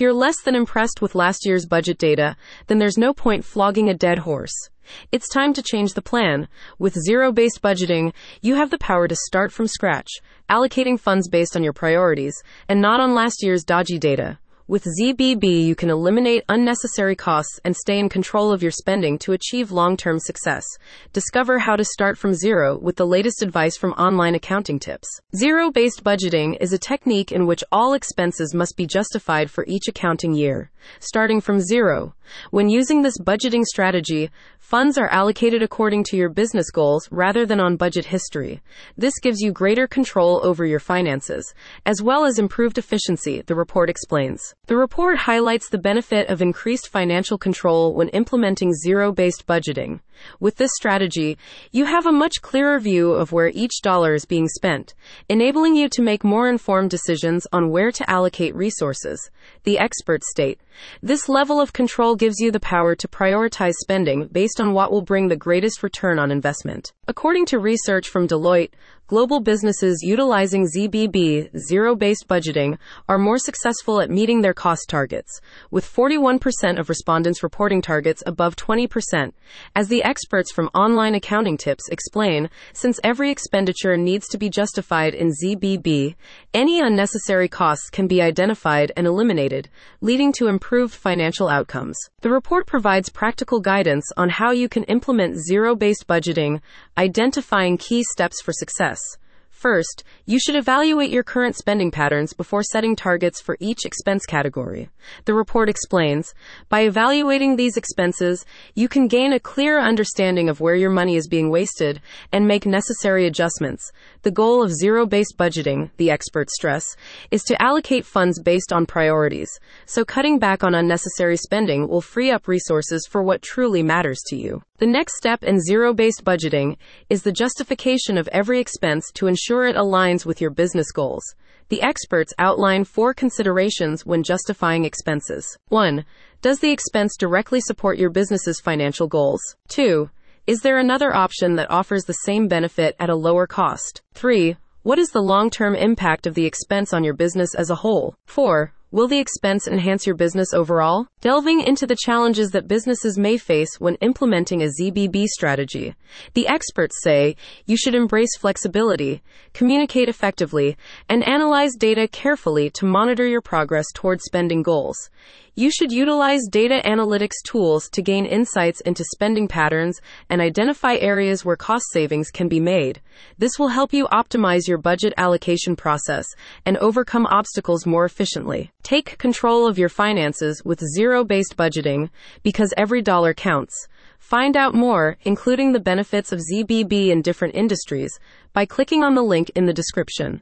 If you're less than impressed with last year's budget data, then there's no point flogging a dead horse. It's time to change the plan. With zero based budgeting, you have the power to start from scratch, allocating funds based on your priorities and not on last year's dodgy data. With ZBB, you can eliminate unnecessary costs and stay in control of your spending to achieve long term success. Discover how to start from zero with the latest advice from online accounting tips. Zero based budgeting is a technique in which all expenses must be justified for each accounting year, starting from zero. When using this budgeting strategy, funds are allocated according to your business goals rather than on budget history. This gives you greater control over your finances, as well as improved efficiency, the report explains. The report highlights the benefit of increased financial control when implementing zero based budgeting. With this strategy, you have a much clearer view of where each dollar is being spent, enabling you to make more informed decisions on where to allocate resources. The experts state this level of control gives you the power to prioritize spending based on what will bring the greatest return on investment. According to research from Deloitte, global businesses utilizing ZBB, zero based budgeting, are more successful at meeting their cost targets, with 41% of respondents reporting targets above 20%. As the experts from online accounting tips explain, since every expenditure needs to be justified in ZBB, any unnecessary costs can be identified and eliminated, leading to improved financial outcomes. The report provides practical guidance on how you can implement zero based budgeting, identifying key steps for success. First, you should evaluate your current spending patterns before setting targets for each expense category. The report explains by evaluating these expenses, you can gain a clear understanding of where your money is being wasted and make necessary adjustments. The goal of zero based budgeting, the experts stress, is to allocate funds based on priorities, so cutting back on unnecessary spending will free up resources for what truly matters to you. The next step in zero based budgeting is the justification of every expense to ensure it aligns with your business goals. The experts outline four considerations when justifying expenses. 1. Does the expense directly support your business's financial goals? 2. Is there another option that offers the same benefit at a lower cost? 3. What is the long term impact of the expense on your business as a whole? 4. Will the expense enhance your business overall? Delving into the challenges that businesses may face when implementing a ZBB strategy, the experts say you should embrace flexibility, communicate effectively, and analyze data carefully to monitor your progress toward spending goals. You should utilize data analytics tools to gain insights into spending patterns and identify areas where cost savings can be made. This will help you optimize your budget allocation process and overcome obstacles more efficiently. Take control of your finances with zero based budgeting because every dollar counts. Find out more, including the benefits of ZBB in different industries, by clicking on the link in the description.